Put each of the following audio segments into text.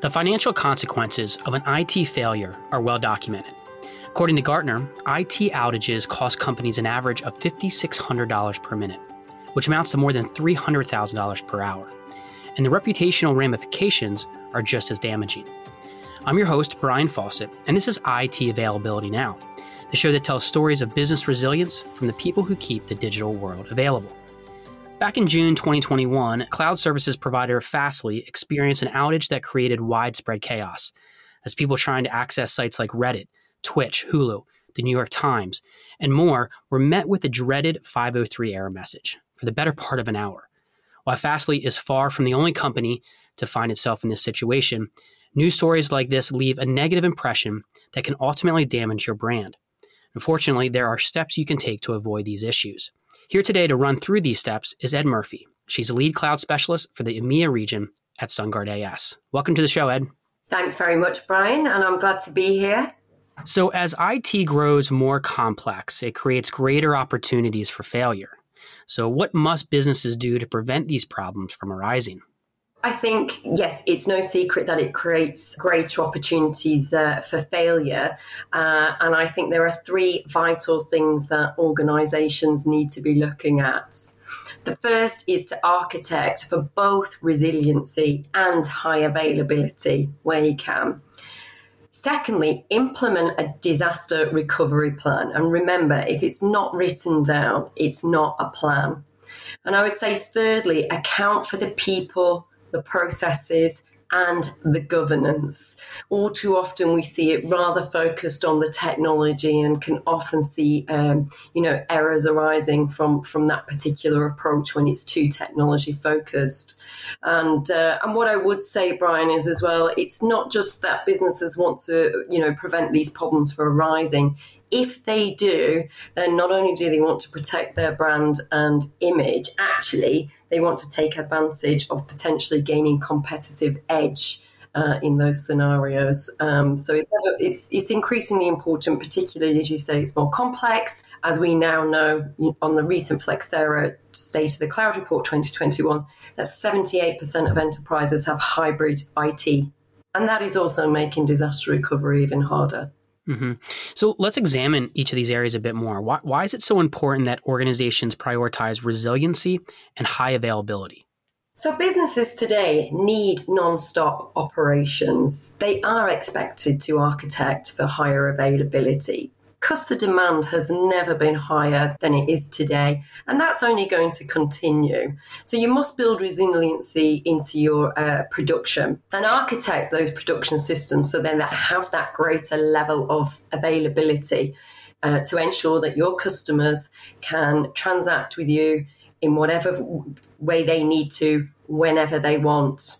The financial consequences of an IT failure are well documented. According to Gartner, IT outages cost companies an average of $5,600 per minute, which amounts to more than $300,000 per hour. And the reputational ramifications are just as damaging. I'm your host, Brian Fawcett, and this is IT Availability Now, the show that tells stories of business resilience from the people who keep the digital world available. Back in June 2021, cloud services provider Fastly experienced an outage that created widespread chaos as people trying to access sites like Reddit, Twitch, Hulu, the New York Times, and more were met with the dreaded 503 error message for the better part of an hour. While Fastly is far from the only company to find itself in this situation, news stories like this leave a negative impression that can ultimately damage your brand. Unfortunately, there are steps you can take to avoid these issues. Here today to run through these steps is Ed Murphy. She's a lead cloud specialist for the EMEA region at SunGard AS. Welcome to the show, Ed. Thanks very much, Brian, and I'm glad to be here. So, as IT grows more complex, it creates greater opportunities for failure. So, what must businesses do to prevent these problems from arising? I think, yes, it's no secret that it creates greater opportunities uh, for failure. Uh, and I think there are three vital things that organizations need to be looking at. The first is to architect for both resiliency and high availability where you can. Secondly, implement a disaster recovery plan. And remember, if it's not written down, it's not a plan. And I would say, thirdly, account for the people the processes, and the governance. All too often, we see it rather focused on the technology, and can often see, um, you know, errors arising from from that particular approach when it's too technology focused. And uh, and what I would say, Brian, is as well, it's not just that businesses want to, you know, prevent these problems from arising if they do, then not only do they want to protect their brand and image, actually, they want to take advantage of potentially gaining competitive edge. Uh, in those scenarios, um, so it's, it's, it's increasingly important, particularly as you say, it's more complex. As we now know on the recent Flexera State of the Cloud Report 2021, that 78% of enterprises have hybrid IT, and that is also making disaster recovery even harder. Mm-hmm. So let's examine each of these areas a bit more. Why, why is it so important that organizations prioritize resiliency and high availability? So, businesses today need non stop operations. They are expected to architect for higher availability customer demand has never been higher than it is today, and that's only going to continue. So you must build resiliency into your uh, production and architect those production systems so then that have that greater level of availability uh, to ensure that your customers can transact with you in whatever way they need to, whenever they want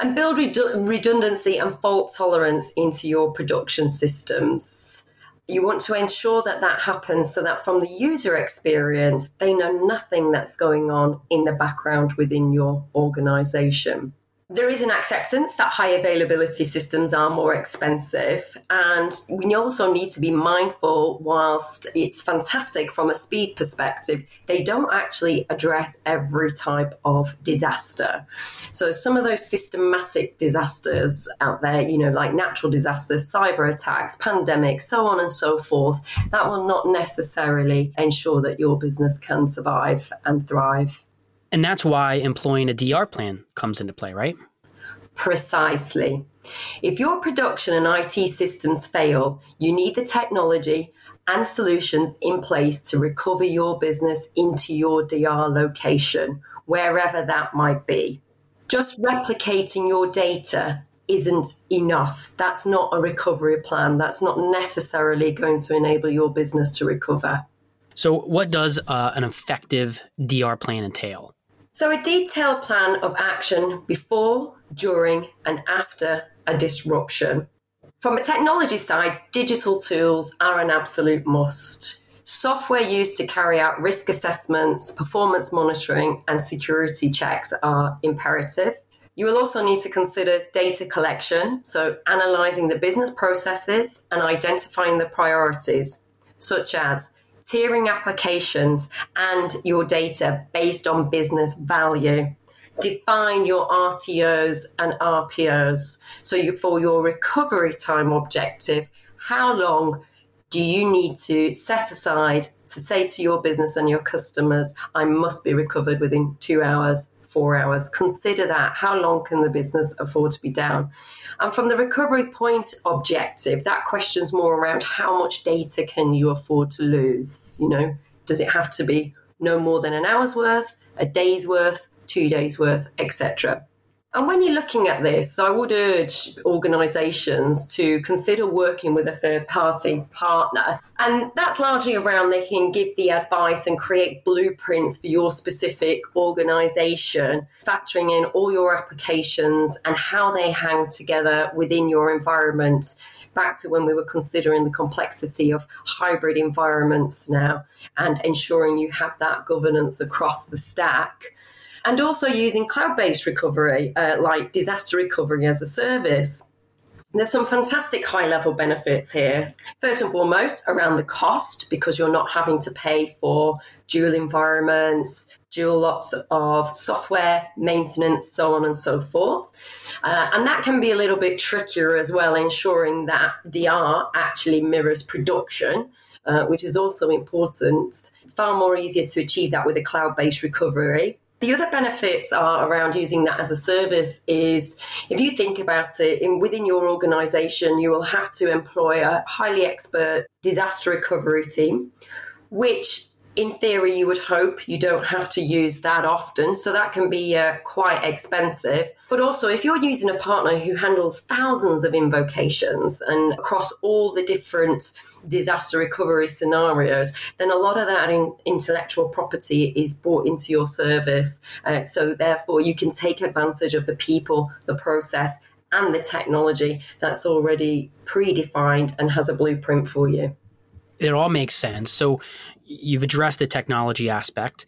and build redundancy and fault tolerance into your production systems you want to ensure that that happens so that from the user experience, they know nothing that's going on in the background within your organization there is an acceptance that high availability systems are more expensive. And we also need to be mindful, whilst it's fantastic from a speed perspective, they don't actually address every type of disaster. So, some of those systematic disasters out there, you know, like natural disasters, cyber attacks, pandemics, so on and so forth, that will not necessarily ensure that your business can survive and thrive. And that's why employing a DR plan comes into play, right? Precisely. If your production and IT systems fail, you need the technology and solutions in place to recover your business into your DR location, wherever that might be. Just replicating your data isn't enough. That's not a recovery plan. That's not necessarily going to enable your business to recover. So, what does uh, an effective DR plan entail? So, a detailed plan of action before, during, and after a disruption. From a technology side, digital tools are an absolute must. Software used to carry out risk assessments, performance monitoring, and security checks are imperative. You will also need to consider data collection, so analyzing the business processes and identifying the priorities, such as tiering applications and your data based on business value. define your RTOs and RPOs. So, you, for your recovery time objective, how long do you need to set aside to say to your business and your customers, I must be recovered within two hours, four hours? Consider that. How long can the business afford to be down? And from the recovery point objective, that question's more around how much data can you afford to lose? You know, does it have to be no more than an hour's worth, a day's worth, two days worth, etc. And when you're looking at this, I would urge organisations to consider working with a third party partner. And that's largely around they can give the advice and create blueprints for your specific organisation, factoring in all your applications and how they hang together within your environment. Back to when we were considering the complexity of hybrid environments now and ensuring you have that governance across the stack and also using cloud based recovery, uh, like disaster recovery as a service. There's some fantastic high level benefits here. First and foremost, around the cost, because you're not having to pay for dual environments, dual lots of software, maintenance, so on and so forth. Uh, and that can be a little bit trickier as well, ensuring that DR actually mirrors production. Uh, which is also important. Far more easier to achieve that with a cloud based recovery. The other benefits are around using that as a service is if you think about it, in, within your organization, you will have to employ a highly expert disaster recovery team, which in theory, you would hope you don't have to use that often. So that can be uh, quite expensive. But also, if you're using a partner who handles thousands of invocations and across all the different disaster recovery scenarios, then a lot of that in intellectual property is brought into your service. Uh, so therefore, you can take advantage of the people, the process, and the technology that's already predefined and has a blueprint for you it all makes sense. So you've addressed the technology aspect.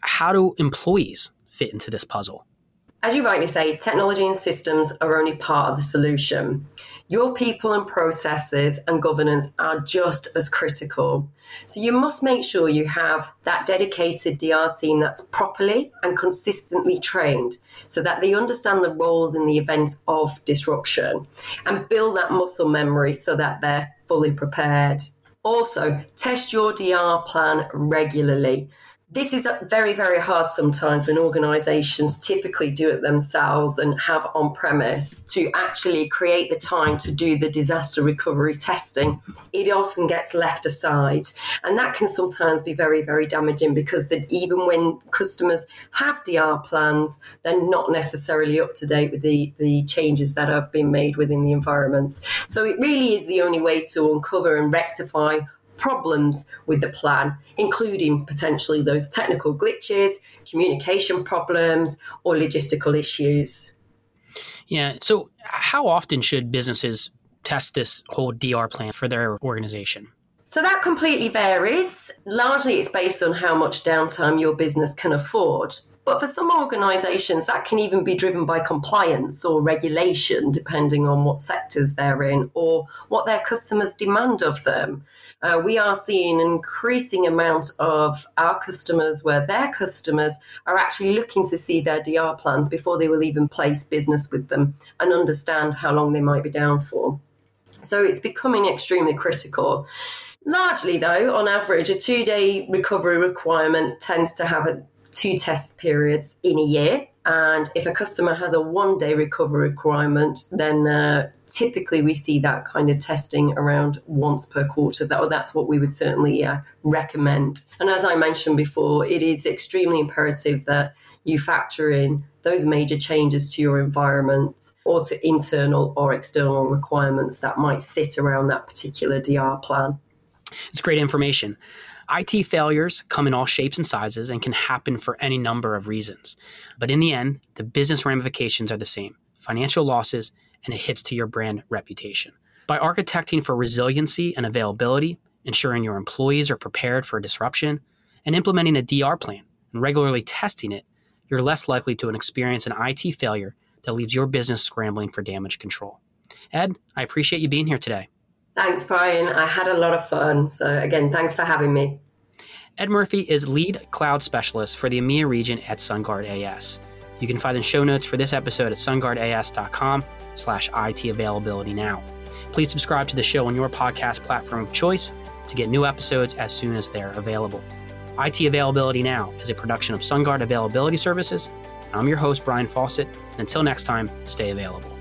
How do employees fit into this puzzle? As you rightly say, technology and systems are only part of the solution. Your people and processes and governance are just as critical. So you must make sure you have that dedicated DR team that's properly and consistently trained so that they understand the roles in the event of disruption and build that muscle memory so that they're fully prepared. Also, test your DR plan regularly. This is very, very hard sometimes when organizations typically do it themselves and have on premise to actually create the time to do the disaster recovery testing. It often gets left aside. And that can sometimes be very, very damaging because that even when customers have DR plans, they're not necessarily up to date with the, the changes that have been made within the environments. So it really is the only way to uncover and rectify problems with the plan, including potentially those technical glitches, communication problems, or logistical issues. Yeah. So, how often should businesses test this whole DR plan for their organization? So that completely varies. Largely, it's based on how much downtime your business can afford. But for some organisations, that can even be driven by compliance or regulation, depending on what sectors they're in or what their customers demand of them. Uh, we are seeing an increasing amount of our customers where their customers are actually looking to see their DR plans before they will even place business with them and understand how long they might be down for. So it's becoming extremely critical. Largely, though, on average, a two day recovery requirement tends to have a two test periods in a year. And if a customer has a one day recovery requirement, then uh, typically we see that kind of testing around once per quarter. That, that's what we would certainly uh, recommend. And as I mentioned before, it is extremely imperative that you factor in those major changes to your environment or to internal or external requirements that might sit around that particular DR plan. It's great information. IT failures come in all shapes and sizes and can happen for any number of reasons. But in the end, the business ramifications are the same financial losses, and it hits to your brand reputation. By architecting for resiliency and availability, ensuring your employees are prepared for disruption, and implementing a DR plan and regularly testing it, you're less likely to experience an IT failure that leaves your business scrambling for damage control. Ed, I appreciate you being here today. Thanks, Brian. I had a lot of fun. So, again, thanks for having me. Ed Murphy is lead cloud specialist for the EMEA region at SunGard AS. You can find the show notes for this episode at sungardas.com slash IT availability now. Please subscribe to the show on your podcast platform of choice to get new episodes as soon as they're available. IT Availability Now is a production of SunGard Availability Services. I'm your host, Brian Fawcett. And until next time, stay available.